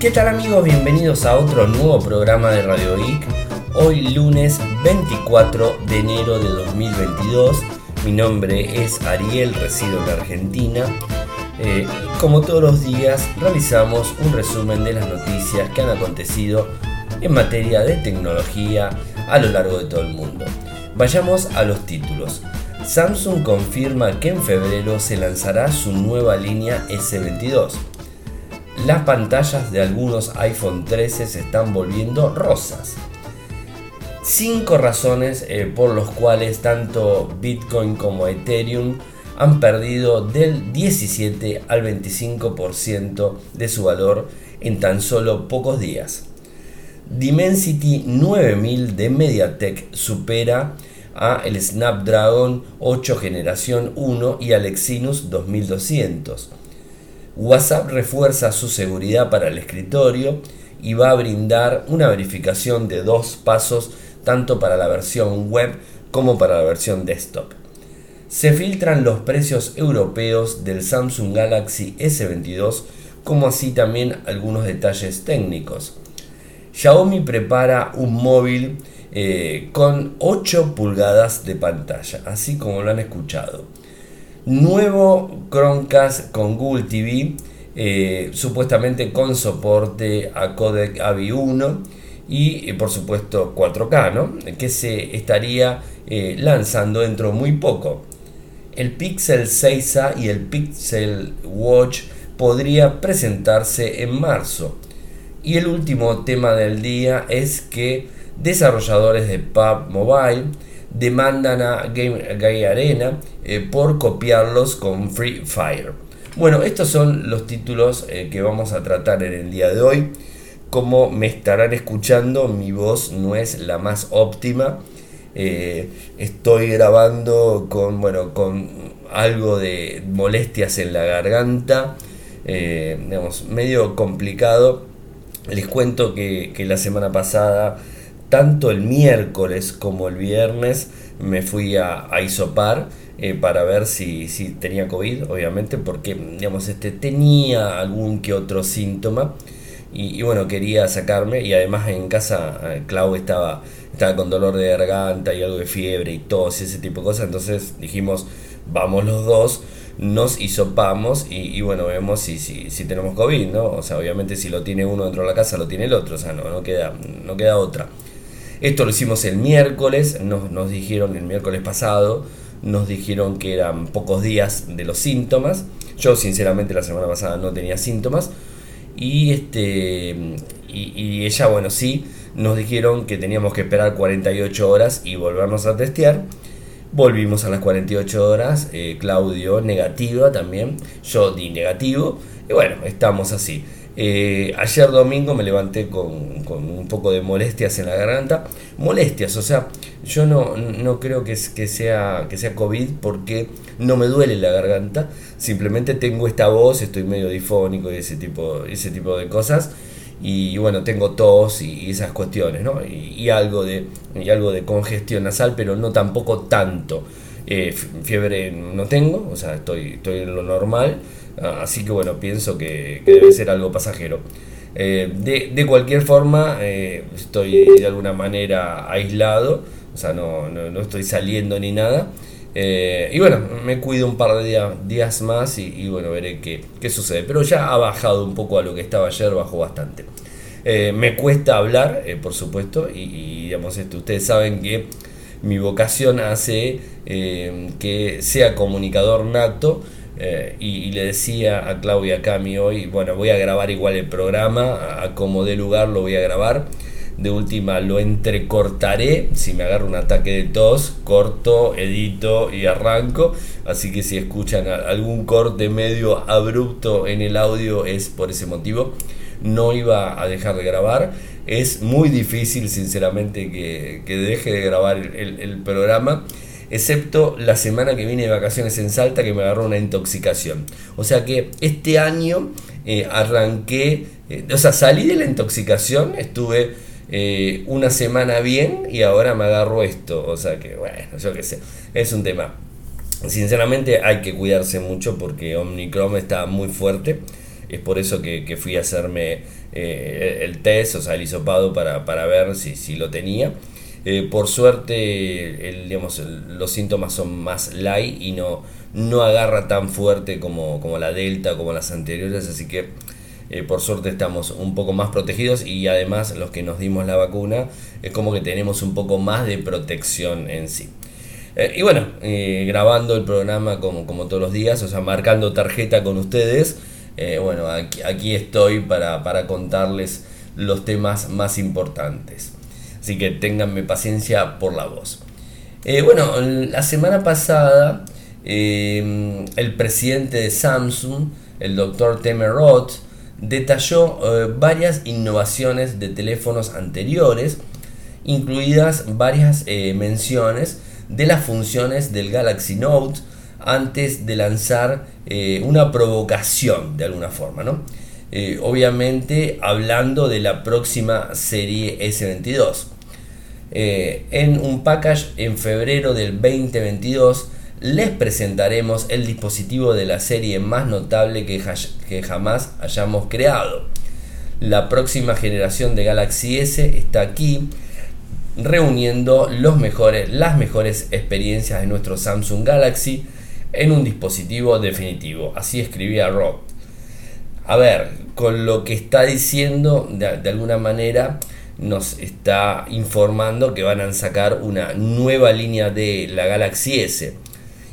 ¿Qué tal amigos? Bienvenidos a otro nuevo programa de Radio Geek. Hoy lunes 24 de enero de 2022. Mi nombre es Ariel, resido en Argentina. Eh, como todos los días realizamos un resumen de las noticias que han acontecido en materia de tecnología a lo largo de todo el mundo. Vayamos a los títulos. Samsung confirma que en febrero se lanzará su nueva línea S22. Las pantallas de algunos iPhone 13 se están volviendo rosas. Cinco razones eh, por las cuales tanto Bitcoin como Ethereum han perdido del 17 al 25% de su valor en tan solo pocos días. Dimensity 9000 de MediaTek supera a el Snapdragon 8 generación 1 y al Exynos 2200. WhatsApp refuerza su seguridad para el escritorio y va a brindar una verificación de dos pasos tanto para la versión web como para la versión desktop. Se filtran los precios europeos del Samsung Galaxy S22 como así también algunos detalles técnicos. Xiaomi prepara un móvil eh, con 8 pulgadas de pantalla, así como lo han escuchado. Nuevo Chromecast con Google TV, eh, supuestamente con soporte a codec AVI 1 y eh, por supuesto 4K, que se estaría lanzando dentro muy poco. El Pixel 6a y el Pixel Watch podría presentarse en marzo. Y el último tema del día es que desarrolladores de PUB Mobile demandan a Game Arena eh, por copiarlos con Free Fire. Bueno, estos son los títulos eh, que vamos a tratar en el día de hoy. Como me estarán escuchando, mi voz no es la más óptima. Eh, estoy grabando con, bueno, con algo de molestias en la garganta. medio complicado. Les cuento que, que la semana pasada tanto el miércoles como el viernes me fui a, isopar eh, para ver si, si, tenía COVID, obviamente, porque digamos, este, tenía algún que otro síntoma y, bueno, quería sacarme y además en casa eh, Clau estaba, estaba con dolor de garganta y algo de fiebre y tos y ese tipo de cosas, entonces dijimos, vamos los dos nos hisopamos y, y bueno, vemos si, si, si, tenemos COVID, ¿no? O sea, obviamente si lo tiene uno dentro de la casa, lo tiene el otro, o sea, no, no, queda, no queda otra. Esto lo hicimos el miércoles, nos, nos dijeron el miércoles pasado, nos dijeron que eran pocos días de los síntomas. Yo sinceramente la semana pasada no tenía síntomas. Y este y, ella, bueno, sí, nos dijeron que teníamos que esperar 48 horas y volvernos a testear. Volvimos a las 48 horas, eh, Claudio negativa también, yo di negativo. Y bueno, estamos así. Eh, ayer domingo me levanté con, un poco de molestias en la garganta. Molestias, o sea, yo no, no creo que, que, sea, que sea COVID porque no me duele la garganta. Simplemente tengo esta voz, estoy medio difónico y ese tipo, ese tipo de cosas. Y, bueno, tengo tos y, esas cuestiones, ¿no? Y, algo de, y algo de congestión nasal, pero no tampoco tanto. Eh, fiebre no tengo, o sea, estoy, estoy en lo normal así que bueno, pienso que, debe ser algo pasajero. Eh, de, cualquier forma, eh, estoy de alguna manera aislado, o sea, no, no, estoy saliendo ni nada. Eh, y bueno, me cuido un par de días más y, bueno, veré qué, qué, sucede. Pero ya ha bajado un poco a lo que estaba ayer, bajó bastante. me cuesta hablar, por supuesto, y, y, digamos esto, ustedes saben que mi vocación hace que sea comunicador nato eh, y, le decía a Claudia Cami hoy, bueno, voy a grabar igual el programa, a, como dé lugar lo voy a grabar. De última lo entrecortaré, si me agarro un ataque de tos, corto, edito y arranco. Así que si escuchan algún corte medio abrupto en el audio es por ese motivo. No iba a dejar de grabar. Es muy difícil, sinceramente, que, deje de grabar el programa excepto la semana que viene de vacaciones en Salta que me agarró una intoxicación. O sea que este año eh, arranqué, eh, o sea, salí de la intoxicación, estuve eh, una semana bien y ahora me agarro esto. O sea que, bueno, yo qué sé, es un tema. Sinceramente hay que cuidarse mucho porque Omnicrom está muy fuerte. es por eso que, fui a hacerme eh, el test, o sea, el hisopado para, ver si, si lo tenía. Eh, por suerte, los síntomas son más light y no, agarra tan fuerte como, la delta, como las anteriores, así que eh, por suerte estamos un poco más protegidos y además los que nos dimos la vacuna es como que tenemos un poco más de protección en sí. Eh, y bueno, grabando el programa como, todos los días, o sea, marcando tarjeta con ustedes, bueno, aquí, estoy para, contarles los temas más importantes. Así que ténganme paciencia por la voz. bueno, la semana pasada el presidente de Samsung, el doctor Temerot, detalló eh, varias innovaciones de teléfonos anteriores, incluidas varias eh, menciones de las funciones del Galaxy Note antes de lanzar eh, una provocación de alguna forma, ¿no? obviamente hablando de la próxima serie S22. En un package en febrero del 2022 les presentaremos el dispositivo de la serie más notable que, que, jamás hayamos creado. La próxima generación de Galaxy S está aquí, reuniendo los mejores, las mejores experiencias de nuestro Samsung Galaxy en un dispositivo definitivo. Así escribía Rob. A ver, con lo que está diciendo, de, de alguna manera, nos está informando que van a sacar una nueva línea de la Galaxy S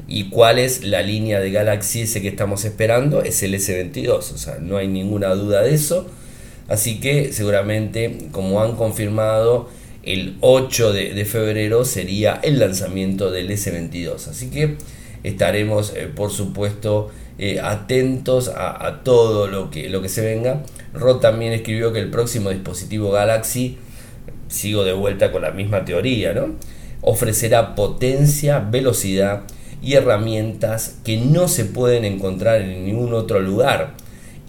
¿Y cuál es la línea de Galaxy S que estamos esperando? Es el S22, o sea, no hay ninguna duda de eso. Así que seguramente, como han confirmado, el 8 de, febrero sería el lanzamiento del S22. Así que estaremos, eh, por supuesto, eh, atentos a, todo lo que, lo que se venga. Rod también escribió que el próximo dispositivo Galaxy, sigo de vuelta con la misma teoría, ¿no? Ofrecerá potencia, velocidad y herramientas que no se pueden encontrar en ningún otro lugar.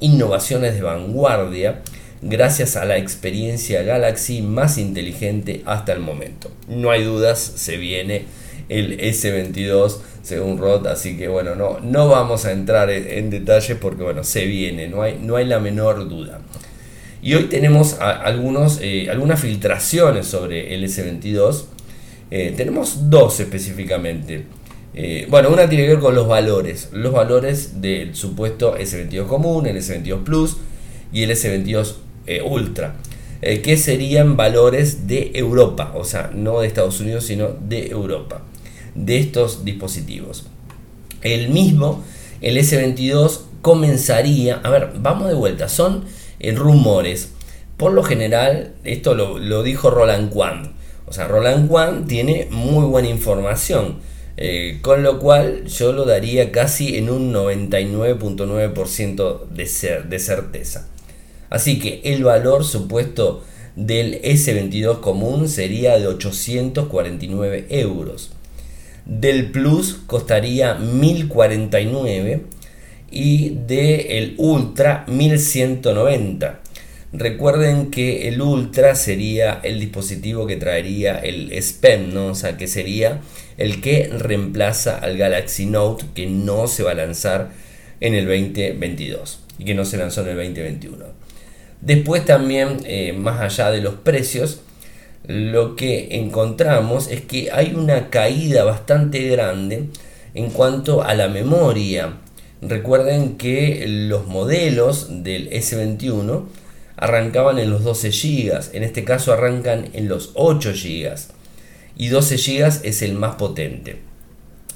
Innovaciones de vanguardia gracias a la experiencia Galaxy más inteligente hasta el momento. No hay dudas, se viene el S22 según Rod, así que bueno, no, no vamos a entrar en, detalles porque bueno, se viene, no hay, no hay la menor duda. Y hoy tenemos algunos, eh, algunas filtraciones sobre el S22. Eh, tenemos dos específicamente. Eh, bueno, una tiene que ver con los valores. Los valores del supuesto S22 común, el S22 Plus y el S22 eh, Ultra. Que serían valores de Europa, o sea, no de Estados Unidos, sino de Europa, de estos dispositivos. El mismo, el S22, comenzaría, a ver, vamos de vuelta, son rumores. Por lo general, esto lo, lo dijo Roland Quan. O sea, Roland Quan tiene muy buena información eh, con lo cual yo lo daría casi en un 99.9% de, de certeza. Así que el valor supuesto del S22 común sería de 849 euros. Del Plus costaría 1049 y del Ultra 1190. Recuerden que el Ultra sería el dispositivo que traería el S ¿no? O sea, que sería el que reemplaza al Galaxy Note que no se va a lanzar en el 2022 y que no se lanzó en el 2021. Después también, eh, más allá de los precios, lo que encontramos es que hay una caída bastante grande en cuanto a la memoria. Recuerden que los modelos del S21 arrancaban en los 12 GB, en este caso arrancan en los 8 GB y 12 GB es el más potente.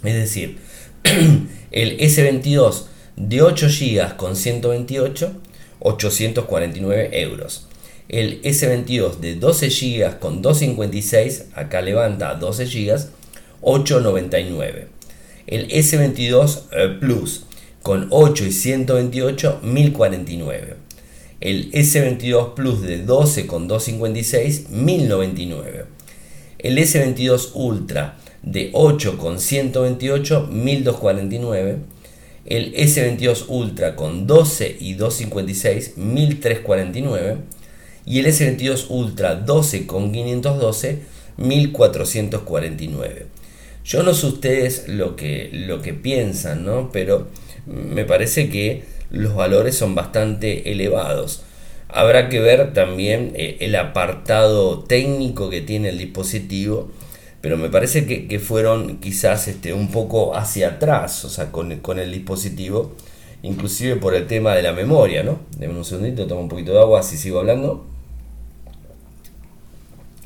Es decir, el S22 de 8 GB con 128, 849 euros. El S22 de 12 GB con 256, acá levanta 12 GB, 899. El S22 eh, Plus con 8 y 128, 1049. El S22 Plus de 12 con 256, 1099 el S22 Ultra de 8 con 128 1249, el S22 Ultra con 12 y 256 1349 y el S22 Ultra 12 con 512 1449. Yo no sé ustedes lo que, lo que piensan, ¿no? Pero me parece que los valores son bastante elevados. Habrá que ver también eh, el apartado técnico que tiene el dispositivo, pero me parece que, fueron quizás este, un poco hacia atrás, o sea, con, con, el dispositivo, inclusive por el tema de la memoria, ¿no? Deme un segundito, tomo un poquito de agua, así sigo hablando.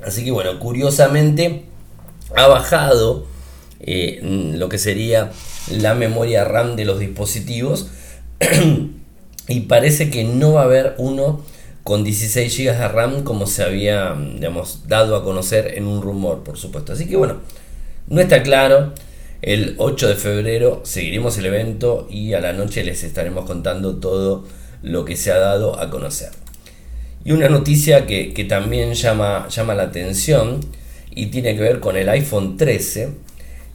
Así que bueno, curiosamente ha bajado eh, lo que sería la memoria RAM de los dispositivos y parece que no va a haber uno con 16 GB de RAM como se había digamos, dado a conocer en un rumor, por supuesto. Así que bueno, no está claro. El 8 de febrero seguiremos el evento y a la noche les estaremos contando todo lo que se ha dado a conocer. Y una noticia que, también llama, llama la atención y tiene que ver con el iPhone 13,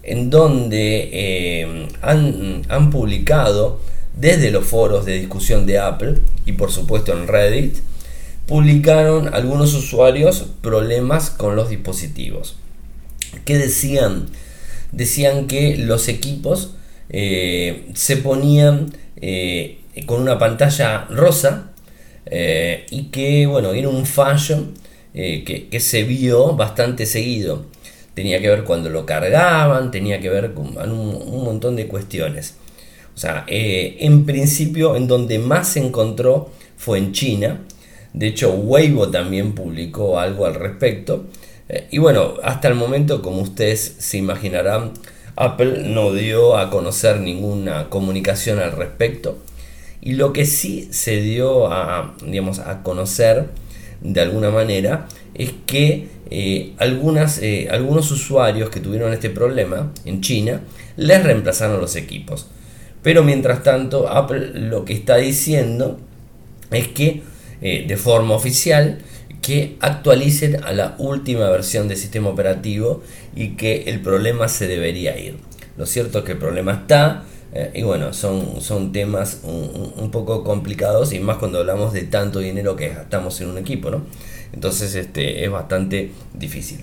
en donde eh, han, han publicado desde los foros de discusión de Apple y por supuesto en Reddit, publicaron algunos usuarios problemas con los dispositivos. ¿Qué decían? Decían que los equipos eh, se ponían eh, con una pantalla rosa eh, y que, bueno, era un fallo que, se vio bastante seguido. Tenía que ver cuando lo cargaban, tenía que ver con un, montón de cuestiones. O sea, en principio en donde más se encontró fue en China, de hecho, Weibo también publicó algo al respecto. Eh, y bueno, hasta el momento, como ustedes se imaginarán, Apple no dio a conocer ninguna comunicación al respecto. Y lo que sí se dio a, digamos, a conocer de alguna manera es que eh, algunas, eh, algunos usuarios que tuvieron este problema en China les reemplazaron los equipos. Pero mientras tanto, Apple lo que está diciendo es que eh, de forma oficial que actualicen a la última versión del sistema operativo y que el problema se debería ir. Lo cierto es que el problema está eh, y bueno, son, son temas un, poco complicados y más cuando hablamos de tanto dinero que gastamos en un equipo, ¿no? Entonces este, es bastante difícil.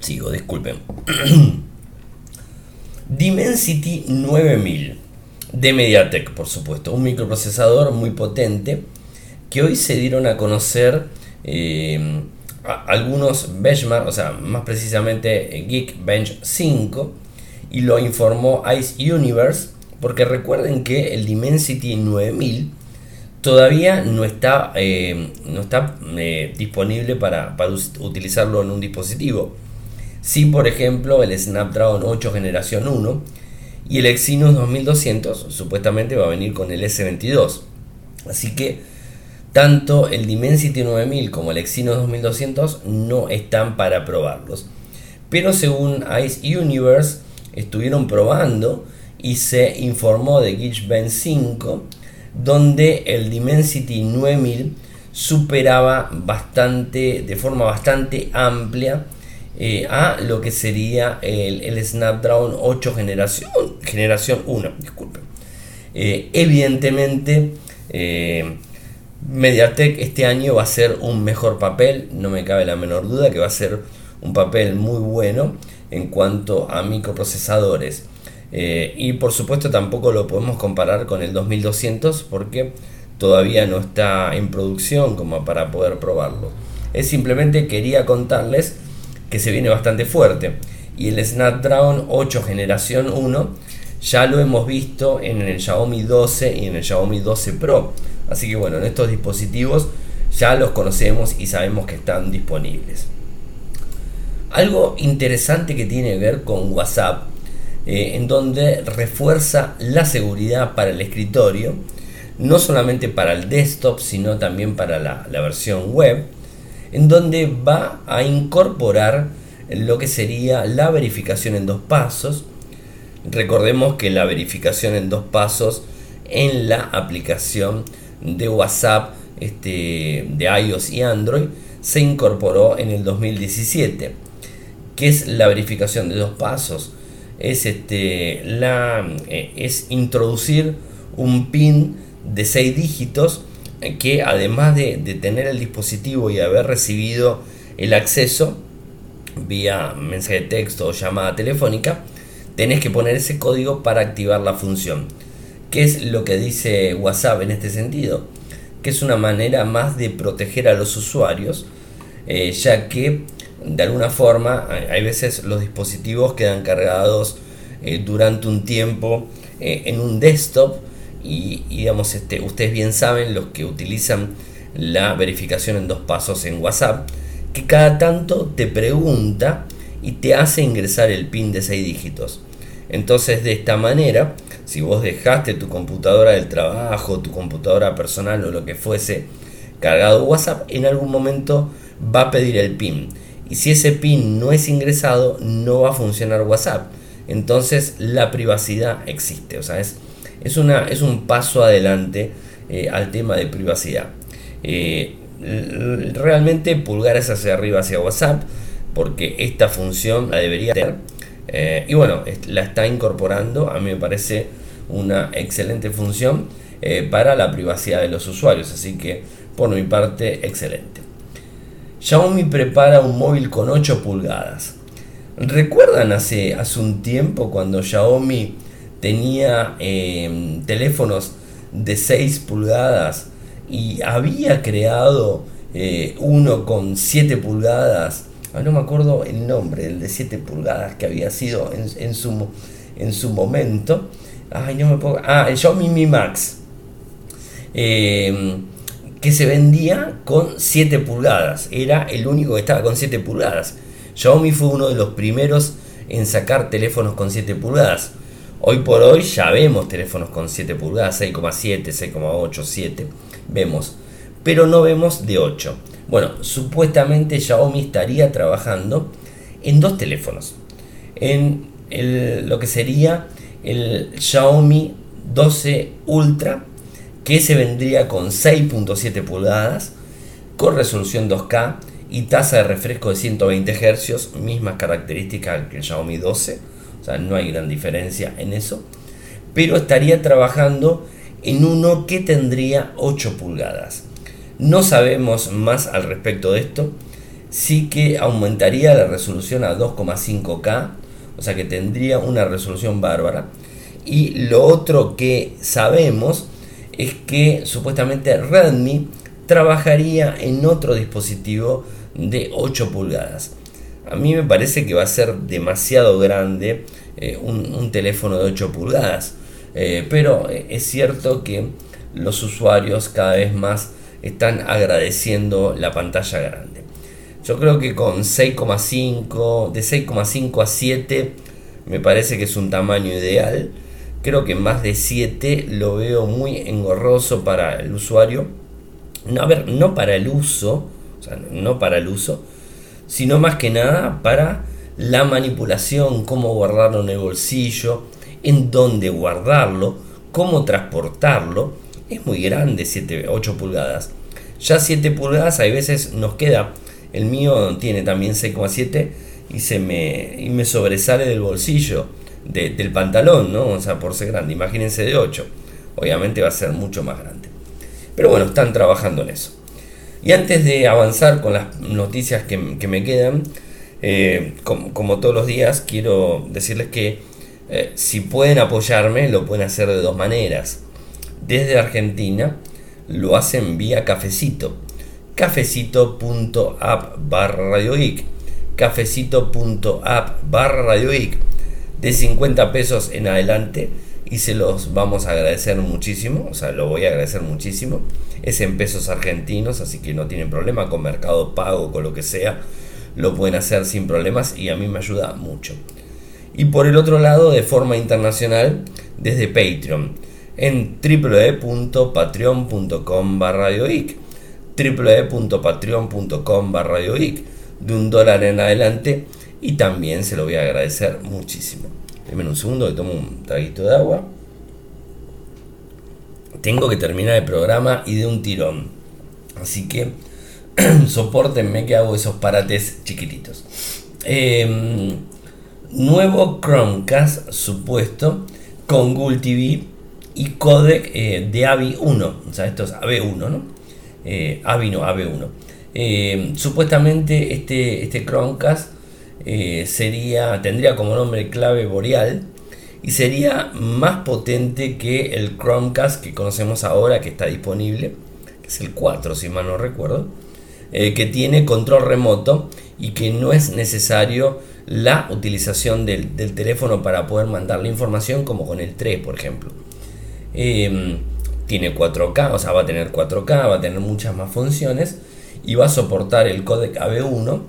Sigo, disculpen. Dimensity 9000 de MediaTek, por supuesto, un microprocesador muy potente que hoy se dieron a conocer eh, algunos benchmarks, o sea, más precisamente eh, Geekbench 5, y lo informó Ice Universe, porque recuerden que el Dimensity 9000 todavía no está, eh, no está disponible para, para utilizarlo en un dispositivo. Sí, por ejemplo, el Snapdragon 8 generación 1, y el Exynos 2200 supuestamente va a venir con el S22. Así que tanto el Dimensity 9000 como el Exynos 2200 no están para probarlos. Pero según Ice Universe estuvieron probando y se informó de Geekbench 5 donde el Dimensity 9000 superaba bastante de forma bastante amplia eh, a lo que sería el, Snapdragon 8 generación, generación 1. Disculpen. Eh, evidentemente, eh, MediaTek este año va a ser un mejor papel, no me cabe la menor duda que va a ser un papel muy bueno en cuanto a microprocesadores. y por supuesto tampoco lo podemos comparar con el 2200 porque todavía no está en producción como para poder probarlo. Es simplemente quería contarles que se viene bastante fuerte. Y el Snapdragon 8 generación 1 ya lo hemos visto en el Xiaomi 12 y en el Xiaomi 12 Pro. Así que bueno, en estos dispositivos ya los conocemos y sabemos que están disponibles. Algo interesante que tiene que ver con WhatsApp, eh, en donde refuerza la seguridad para el escritorio, no solamente para el desktop, sino también para la, la versión web en donde va a incorporar lo que sería la verificación en dos pasos. Recordemos que la verificación en dos pasos en la aplicación de WhatsApp este, de iOS y Android se incorporó en el 2017. ¿Qué es la verificación de dos pasos? Es, este, la, eh, es introducir un PIN de seis dígitos que además de, tener el dispositivo y haber recibido el acceso vía mensaje de texto o llamada telefónica, tenés que poner ese código para activar la función. ¿Qué es lo que dice WhatsApp en este sentido? Que es una manera más de proteger a los usuarios, eh, ya que de alguna forma hay veces los dispositivos quedan cargados eh, durante un tiempo eh, en un desktop y, digamos este, ustedes bien saben los que utilizan la verificación en dos pasos en WhatsApp que cada tanto te pregunta y te hace ingresar el pin de 6 dígitos entonces de esta manera si vos dejaste tu computadora del trabajo, tu computadora personal o lo que fuese cargado WhatsApp, en algún momento va a pedir el PIN. Y si ese PIN no es ingresado, no va a funcionar WhatsApp. Entonces la privacidad existe. O sea, es, es, una, es un paso adelante eh, al tema de privacidad. Eh, realmente pulgares hacia arriba hacia WhatsApp, porque esta función la debería tener eh, y bueno, la está incorporando, a mí me parece una excelente función eh, para la privacidad de los usuarios, así que por mi parte, excelente. Xiaomi prepara un móvil con 8 pulgadas. ¿Recuerdan hace, hace un tiempo cuando Xiaomi tenía em, teléfonos de 6 pulgadas y había creado eh, uno con 7 pulgadas Ah, no me acuerdo el nombre, el de 7 pulgadas que había sido en, su, en su momento. Ay, no me puedo. Ah, el Xiaomi Mi Max. Em, que se vendía con 7 pulgadas. Era el único que estaba con 7 pulgadas. Xiaomi fue uno de los primeros en sacar teléfonos con 7 pulgadas. Hoy por hoy ya vemos teléfonos con 7 pulgadas, 6,7, 6,8, 7. Vemos. Pero no vemos de 8. Bueno, supuestamente Xiaomi estaría trabajando en dos teléfonos. En lo que sería el Xiaomi 12 Ultra, que se vendría con 6.7 pulgadas, con resolución 2K y tasa de refresco de 120 Hz, mismas características que el Xiaomi 12, o sea, no hay gran diferencia en eso, pero estaría trabajando en uno que tendría 8 pulgadas. No sabemos más al respecto de esto. Sí que aumentaría la resolución a 2,5K, o sea que tendría una resolución bárbara. Y lo otro que sabemos es que supuestamente Redmi trabajaría en otro dispositivo de 8 pulgadas. A mí me parece que va a ser demasiado grande eh, un, teléfono de 8 pulgadas, eh, pero eh, es cierto que los usuarios cada vez más están agradeciendo la pantalla grande. Yo creo que con 6,5, de 6,5 a 7 me parece que es un tamaño ideal. Creo que más de 7 lo veo muy engorroso para el usuario. No, a ver, no para el uso, o sea, no para el uso, sino más que nada para la manipulación, cómo guardarlo en el bolsillo, en dónde guardarlo, cómo transportarlo es muy grande, 7, 8 pulgadas. Ya 7 pulgadas hay veces nos queda. El mío tiene también 6,7 y se me, y me sobresale del bolsillo del pantalón, ¿no? O sea, por ser grande. Imagínense de 8. Obviamente va a ser mucho más grande. Pero bueno, están trabajando en eso. Y antes de avanzar con las noticias que, me quedan, eh, como, todos los días, quiero decirles que eh, si pueden apoyarme, lo pueden hacer de dos maneras desde Argentina lo hacen vía cafecito. cafecito.app barra Radio cafecito.app barra Radio de 50 pesos en adelante y se los vamos a agradecer muchísimo, o sea, lo voy a agradecer muchísimo. Es en pesos argentinos, así que no tienen problema con Mercado Pago, con lo que sea, lo pueden hacer sin problemas y a mí me ayuda mucho. Y por el otro lado, de forma internacional, desde Patreon en www.patreon.com barra www.patreon.com barra de un dólar en adelante y también se lo voy a agradecer muchísimo. Deme un segundo que tomo un traguito de agua. Tengo que terminar el programa y de un tirón. Así que soportenme que hago esos parates chiquititos. Em, nuevo Chromecast supuesto con Google TV y codec eh, de AVI 1, o sea, esto es AB1, ¿no? Eh, AVI no, AB1. Eh, supuestamente este, este Chromecast sería, tendría como nombre clave Boreal y sería más potente que el Chromecast que conocemos ahora que está disponible, que es el 4 si mal no recuerdo, eh, que tiene control remoto y que no es necesario la utilización del, teléfono para poder mandar la información como con el 3 por ejemplo. Em, tiene 4K, o sea, va a tener 4K, va a tener muchas más funciones y va a soportar el codec AB1,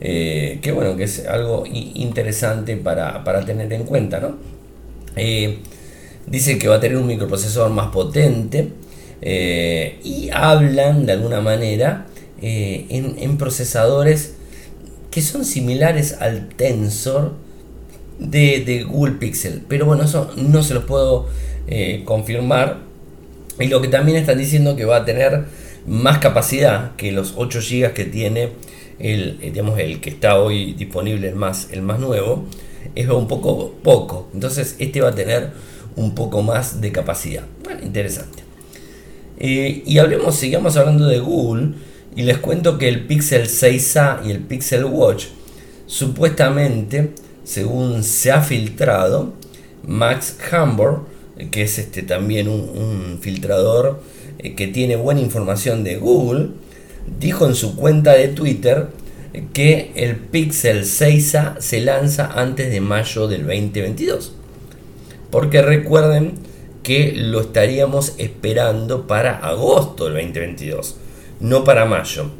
eh, que bueno, que es algo interesante para, tener en cuenta, ¿no? Eh, dice que va a tener un microprocesador más potente eh, y hablan de alguna manera en, procesadores que son similares al Tensor de, de Google Pixel, pero bueno, eso no se los puedo confirmar y lo que también están diciendo que va a tener más capacidad que los 8 GB que tiene el, digamos, el que está hoy disponible, el más, el más nuevo, es un poco poco. Entonces este va a tener un poco más de capacidad. Bueno, interesante. Eh, y hablemos, sigamos hablando de Google. Y les cuento que el Pixel 6a y el Pixel Watch, supuestamente, según se ha filtrado, Max Hamburg que es este, también un, filtrador eh, que tiene buena información de Google, dijo en su cuenta de Twitter que el Pixel 6a se lanza antes de mayo del 2022. Porque recuerden que lo estaríamos esperando para agosto del 2022, no para mayo.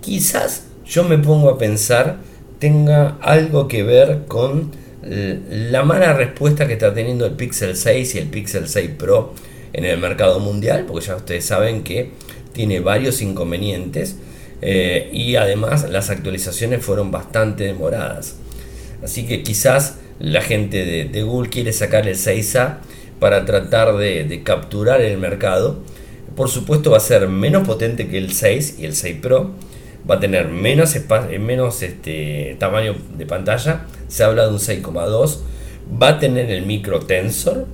Quizás yo me pongo a pensar tenga algo que ver con la mala respuesta que está teniendo el Pixel 6 y el Pixel 6 Pro en el mercado mundial, porque ya ustedes saben que tiene varios inconvenientes eh, y además las actualizaciones fueron bastante demoradas. Así que quizás la gente de, Google quiere sacar el 6A para tratar de, capturar el mercado. Por supuesto va a ser menos potente que el 6 y el 6 Pro. Va a tener menos, menos este, tamaño de pantalla se habla de un 6,2, va a tener el micro tensor,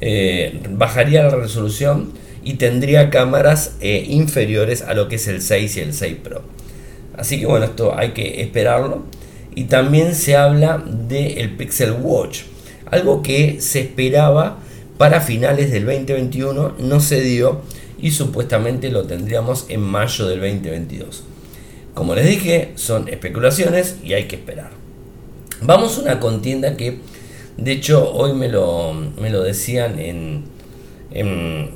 eh, bajaría la resolución y tendría cámaras eh, inferiores a lo que es el 6 y el 6 Pro. Así que bueno, esto hay que esperarlo. Y también se habla del Pixel Watch, algo que se esperaba para finales del 2021, no se dio y supuestamente lo tendríamos en mayo del 2022. Como les dije, son especulaciones y hay que esperar. Vamos a una contienda que, de hecho, hoy me lo, me lo decían en, en,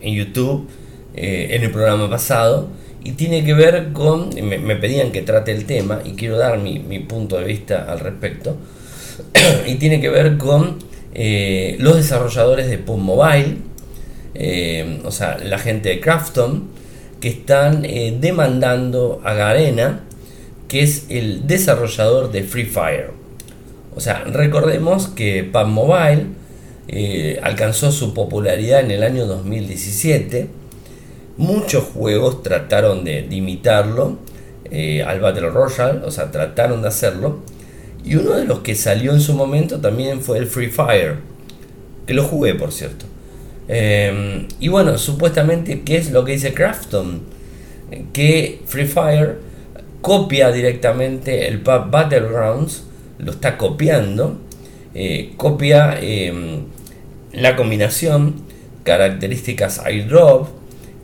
YouTube, eh, en el programa pasado, y tiene que ver con, me, pedían que trate el tema, y quiero dar mi, punto de vista al respecto, y tiene que ver con eh, los desarrolladores de PUB Mobile, eh, o sea, la gente de Crafton, que están demandando a Garena, que es el desarrollador de Free Fire. O sea, recordemos que PUBG Mobile eh, alcanzó su popularidad en el año 2017. Muchos juegos trataron de, imitarlo eh, al Battle Royale, o sea, trataron de hacerlo. Y uno de los que salió en su momento también fue el Free Fire, que lo jugué por cierto. Em, y bueno, supuestamente, ¿qué es lo que dice Crafton? Que Free Fire copia directamente el Battlegrounds lo está copiando, eh, copia em, la combinación, características airdrop,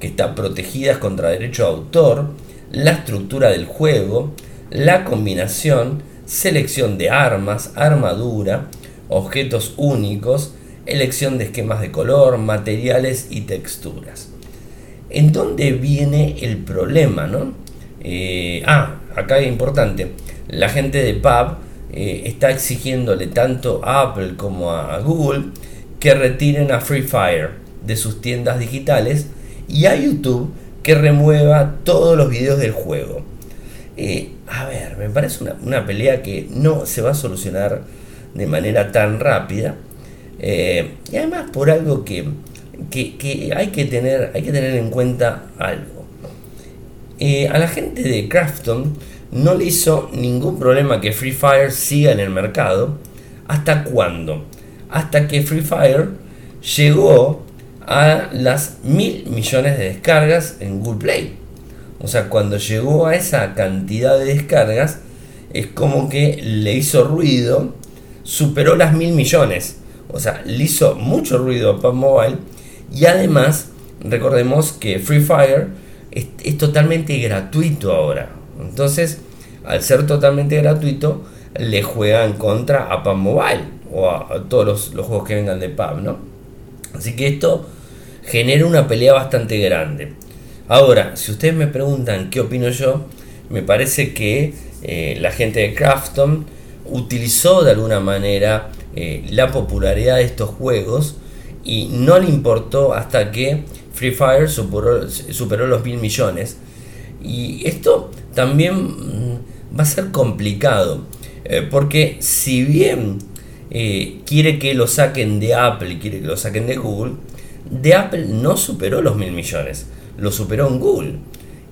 que están protegidas contra derecho de autor, la estructura del juego, la combinación, selección de armas, armadura, objetos únicos, elección de esquemas de color, materiales y texturas. ¿En dónde viene el problema? No? Eh, ah, acá es importante. La gente de PUB eh, está exigiéndole tanto a Apple como a, Google que retiren a Free Fire de sus tiendas digitales y a YouTube que remueva todos los videos del juego. Eh, a ver, me parece una, pelea que no se va a solucionar de manera tan rápida. Eh, y además por algo que, hay, que tener, hay que tener en cuenta algo. a la gente de Crafton no le hizo ningún problema que Free Fire siga en el mercado. ¿Hasta cuándo? Hasta que Free Fire llegó a las mil millones de descargas en Google Play. O sea, cuando llegó a esa cantidad de descargas, es como que le hizo ruido, superó las mil millones. O sea, le hizo mucho ruido a PUBG Mobile. Y además, recordemos que Free Fire es, totalmente gratuito ahora. Entonces, al ser totalmente gratuito, le juegan contra a PUBG Mobile o a, todos los, juegos que vengan de PUBG, ¿no? Así que esto genera una pelea bastante grande. Ahora, si ustedes me preguntan qué opino yo, me parece que eh, la gente de Crafton utilizó de alguna manera eh, la popularidad de estos juegos y no le importó hasta que Free Fire superó, superó los mil millones. Y esto también mm, va a ser complicado, eh, porque si bien quiere que lo saquen de Apple quiere que lo saquen de Google, de Apple no superó los mil millones, lo superó en Google.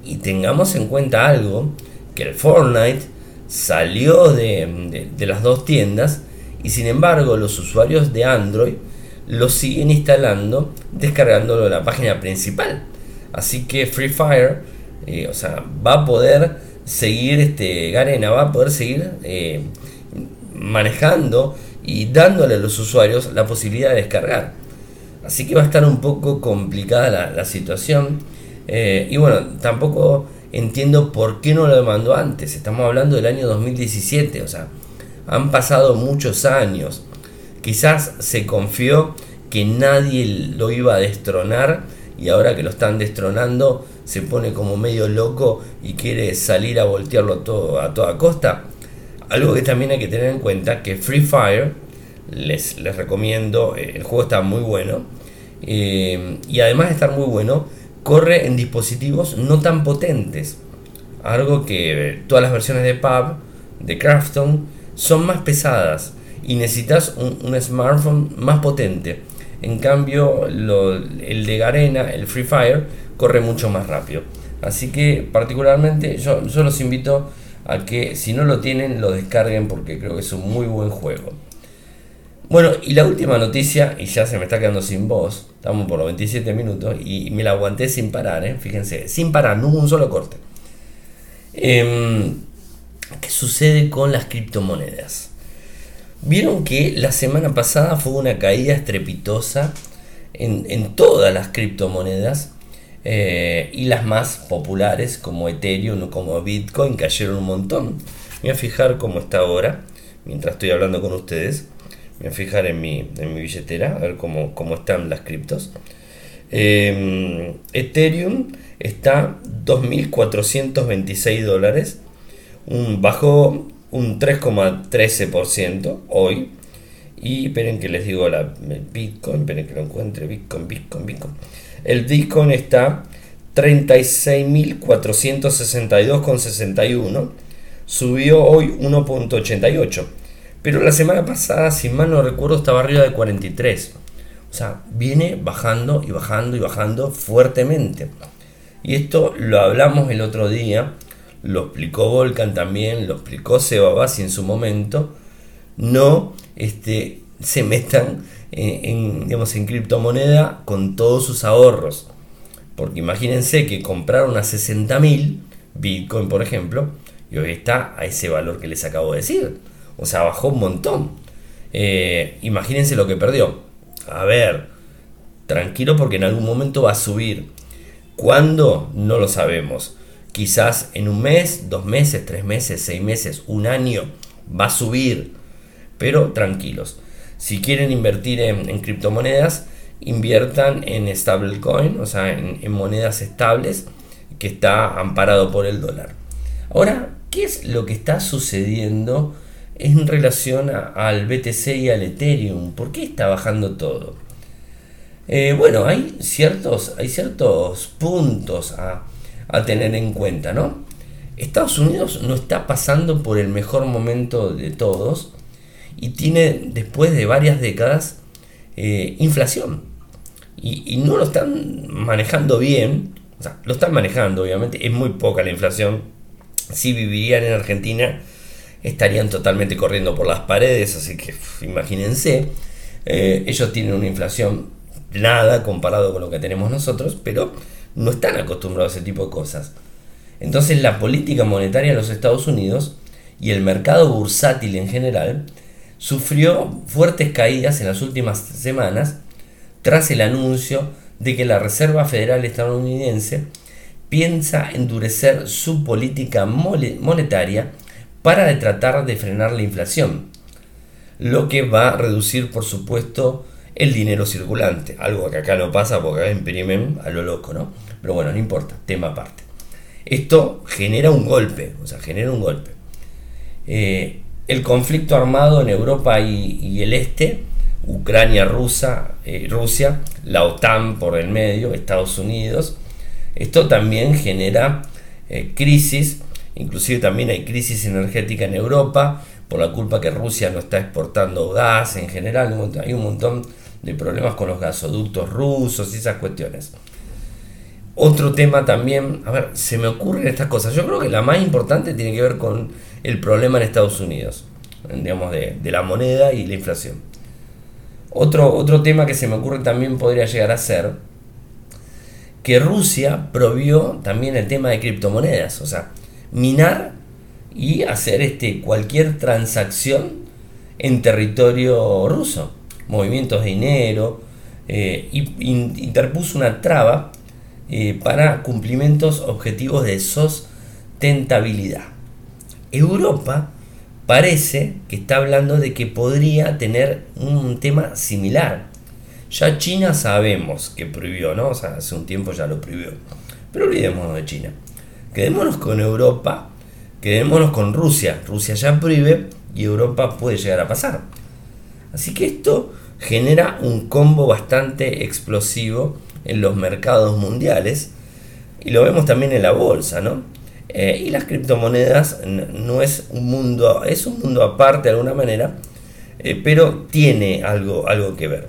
Y tengamos en cuenta algo, que el Fortnite salió de, las dos tiendas y sin embargo los usuarios de Android lo siguen instalando descargándolo de la página principal. Así que Free Fire eh, o sea, va a poder seguir, este, Garena va a poder seguir eh, manejando y dándole a los usuarios la posibilidad de descargar. Así que va a estar un poco complicada la, situación. Eh, y bueno, tampoco entiendo por qué no lo demandó antes. Estamos hablando del año 2017, o sea, han pasado muchos años. Quizás se confió que nadie lo iba a destronar y ahora que lo están destronando se pone como medio loco y quiere salir a voltearlo todo, a toda costa. Algo que también hay que tener en cuenta que Free Fire, les, les recomiendo, eh, el juego está muy bueno eh, y además de estar muy bueno, corre en dispositivos no tan potentes. Algo que todas las versiones de PUB, de Crafton, son más pesadas y necesitas un, smartphone más potente. En cambio, el de Garena, el Free Fire, corre mucho más rápido. Así que particularmente yo, yo los invito a que si no lo tienen lo descarguen porque creo que es un muy buen juego. Bueno, y la última noticia, y ya se me está quedando sin voz, estamos por los 27 minutos y me la aguanté sin parar, ¿eh? fíjense, sin parar, no hubo un solo corte. Em, ¿Qué sucede con las criptomonedas? Vieron que la semana pasada fue una caída estrepitosa en, todas las criptomonedas eh, y las más populares como Ethereum o como Bitcoin cayeron un montón. Voy a fijar cómo está ahora, mientras estoy hablando con ustedes voy a fijar en mi, en mi billetera, a ver cómo, están las criptos. Em, Ethereum está 2.426 dólares, un, bajó un 3,13% hoy. Y esperen que les digo la Bitcoin, esperen que lo encuentre, Bitcoin, Bitcoin, Bitcoin. El Bitcoin está 36.462,61, subió hoy 1.88. Pero la semana pasada, si mal no recuerdo, estaba arriba de 43. O sea, viene bajando y bajando y bajando fuertemente. Y esto lo hablamos el otro día, lo explicó Volcan también, lo explicó Seba Bassi en su momento. No este, se metan en, digamos, en criptomoneda con todos sus ahorros. Porque imagínense que compraron a 60.000 Bitcoin, por ejemplo, y hoy está a ese valor que les acabo de decir. O sea, bajó un montón. Eh, imagínense lo que perdió. A ver, tranquilo porque en algún momento va a subir. ¿Cuándo? No lo sabemos. Quizás en un mes, dos meses, tres meses, seis meses, un año va a subir. Pero tranquilos. Si quieren invertir en, criptomonedas, inviertan en stablecoin, o sea, en, monedas estables, que está amparado por el dólar. Ahora, ¿qué es lo que está sucediendo? en relación al BTC y al Ethereum. ¿Por qué está bajando todo? Eh, bueno, hay ciertos, hay ciertos puntos a, tener en cuenta, ¿no? Estados Unidos no está pasando por el mejor momento de todos y tiene, después de varias décadas, eh, inflación. Y, no lo están manejando bien, o sea, lo están manejando, obviamente, es muy poca la inflación. Si vivirían en Argentina, estarían totalmente corriendo por las paredes, así que imagínense, eh, ellos tienen una inflación nada comparado con lo que tenemos nosotros, pero no están acostumbrados a ese tipo de cosas. Entonces la política monetaria de los Estados Unidos y el mercado bursátil en general sufrió fuertes caídas en las últimas semanas tras el anuncio de que la Reserva Federal estadounidense piensa endurecer su política monetaria para tratar de frenar la inflación, lo que va a reducir por supuesto el dinero circulante, algo que acá no pasa porque acá imprimen a lo loco, ¿no? Pero bueno, no importa, tema aparte. Esto genera un golpe, o sea, genera un golpe. Eh, el conflicto armado en Europa y, el este, Ucrania, Rusia, eh, Rusia, la OTAN por el medio, Estados Unidos, esto también genera eh, crisis, inclusive también hay crisis energética en Europa por la culpa que Rusia no está exportando gas en general, hay un montón de problemas con los gasoductos rusos y esas cuestiones. Otro tema también, a ver, se me ocurren estas cosas. Yo creo que la más importante tiene que ver con el problema en Estados Unidos, digamos, de, la moneda y la inflación. Otro, otro tema que se me ocurre también podría llegar a ser que Rusia prohibió también el tema de criptomonedas, o sea, minar y hacer este, cualquier transacción en territorio ruso, movimientos de dinero, eh, y interpuso una traba eh, para cumplimientos objetivos de sostenibilidad. Europa parece que está hablando de que podría tener un tema similar. Ya China sabemos que prohibió, ¿no? O sea, hace un tiempo ya lo prohibió. Pero olvidémonos de China. Quedémonos con Europa, quedémonos con Rusia. Rusia ya prohíbe y Europa puede llegar a pasar. Así que esto genera un combo bastante explosivo en los mercados mundiales y lo vemos también en la bolsa, ¿no? Eh, y las criptomonedas no es un mundo, es un mundo aparte de alguna manera, eh, pero tiene algo, algo que ver.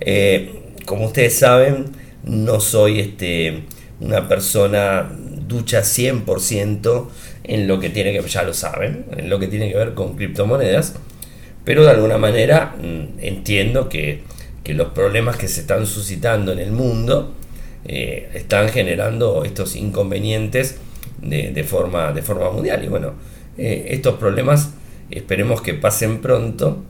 Eh, como ustedes saben, no soy este, una persona ducha 100% en lo que tiene que, ya lo saben, en lo que tiene que ver con criptomonedas, pero de alguna manera mm, entiendo que los problemas que se están suscitando en el mundo eh, están generando estos inconvenientes de, forma, de forma mundial. Y bueno, eh, estos problemas esperemos que pasen pronto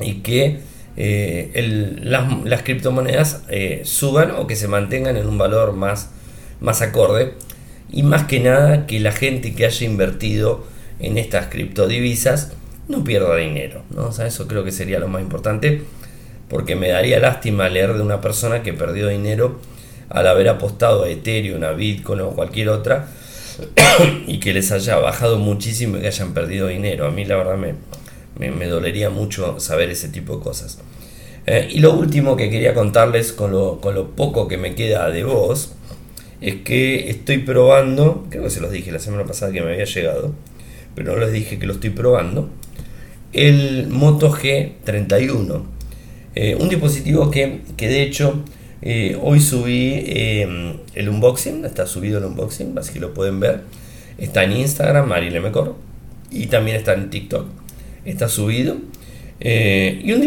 y que eh, las, criptomonedas suban o que se mantengan en un valor más, más acorde. Y más que nada que la gente que haya invertido en estas criptodivisas no pierda dinero. ¿no? Eso creo que sería lo más importante porque me daría lástima leer de una persona que perdió dinero al haber apostado a Ethereum, a Bitcoin o cualquier otra y que les haya bajado muchísimo y que hayan perdido dinero. A mí la verdad me, me, dolería mucho saber ese tipo de cosas. Eh, y lo último que quería contarles con lo, con lo poco que me queda de voz es que estoy probando, creo que se los dije la semana pasada que me había llegado, pero no les dije que lo estoy probando, el Moto G31 eh, un dispositivo que, de hecho eh, hoy subí eh, el unboxing, está subido el unboxing, así que lo pueden ver. Está en Instagram, Mejor y también está en TikTok. Está subido. y un,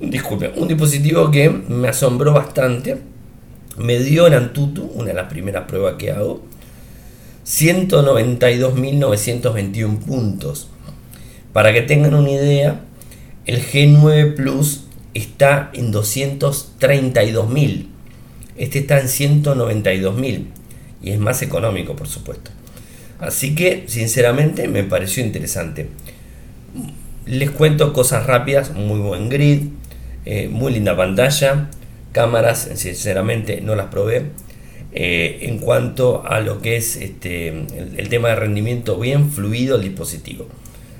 disculpe, un dispositivo que me asombró bastante. Me dio en Antutu, una de las primeras pruebas que hago, 192.921 puntos. Para que tengan una idea, el G9 Plus está en 232.000. Este está en 192.000 y es más económico, por supuesto. Así que, sinceramente, me pareció interesante. Les cuento cosas rápidas, muy buen grid, eh, muy linda pantalla, cámaras, sinceramente no las probé. Eh, en cuanto a lo que es este, el, el tema de rendimiento, bien fluido el dispositivo.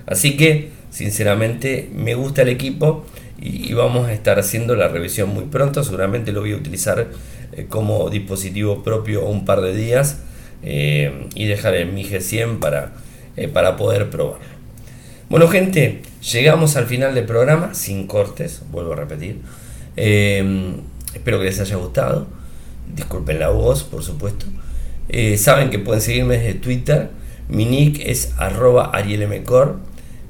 Así que, sinceramente, me gusta el equipo y, vamos a estar haciendo la revisión muy pronto. Seguramente lo voy a utilizar eh, como dispositivo propio un par de días eh, y dejar en mi G100 para, eh, para poder probar. Bueno gente, llegamos al final del programa sin cortes, vuelvo a repetir. espero que les haya gustado. Disculpen la voz, por supuesto. saben que pueden seguirme desde Twitter. Mi nick es arroba arielmcor.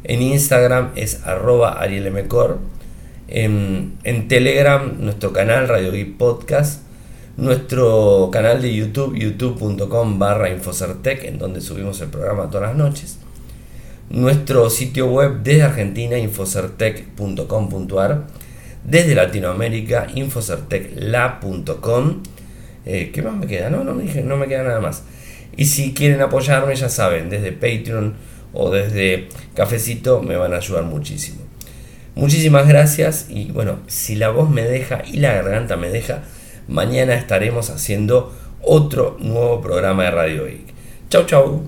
En Instagram es arroba arielmcor. En, Telegram, nuestro canal Radio Geek Podcast, nuestro canal de YouTube, youtube.com barra Infocertec, en donde subimos el programa todas las noches. nuestro sitio web desde Argentina, infocertec.com.ar, desde Latinoamérica, infocertecla.com. Eh, ¿Qué más me queda? No, no me, no me queda nada más. Y si quieren apoyarme, ya saben, desde Patreon o desde Cafecito me van a ayudar muchísimo. Muchísimas gracias y bueno, si la voz me deja y la garganta me deja, mañana estaremos haciendo otro nuevo programa de Radio Geek. Chau chau.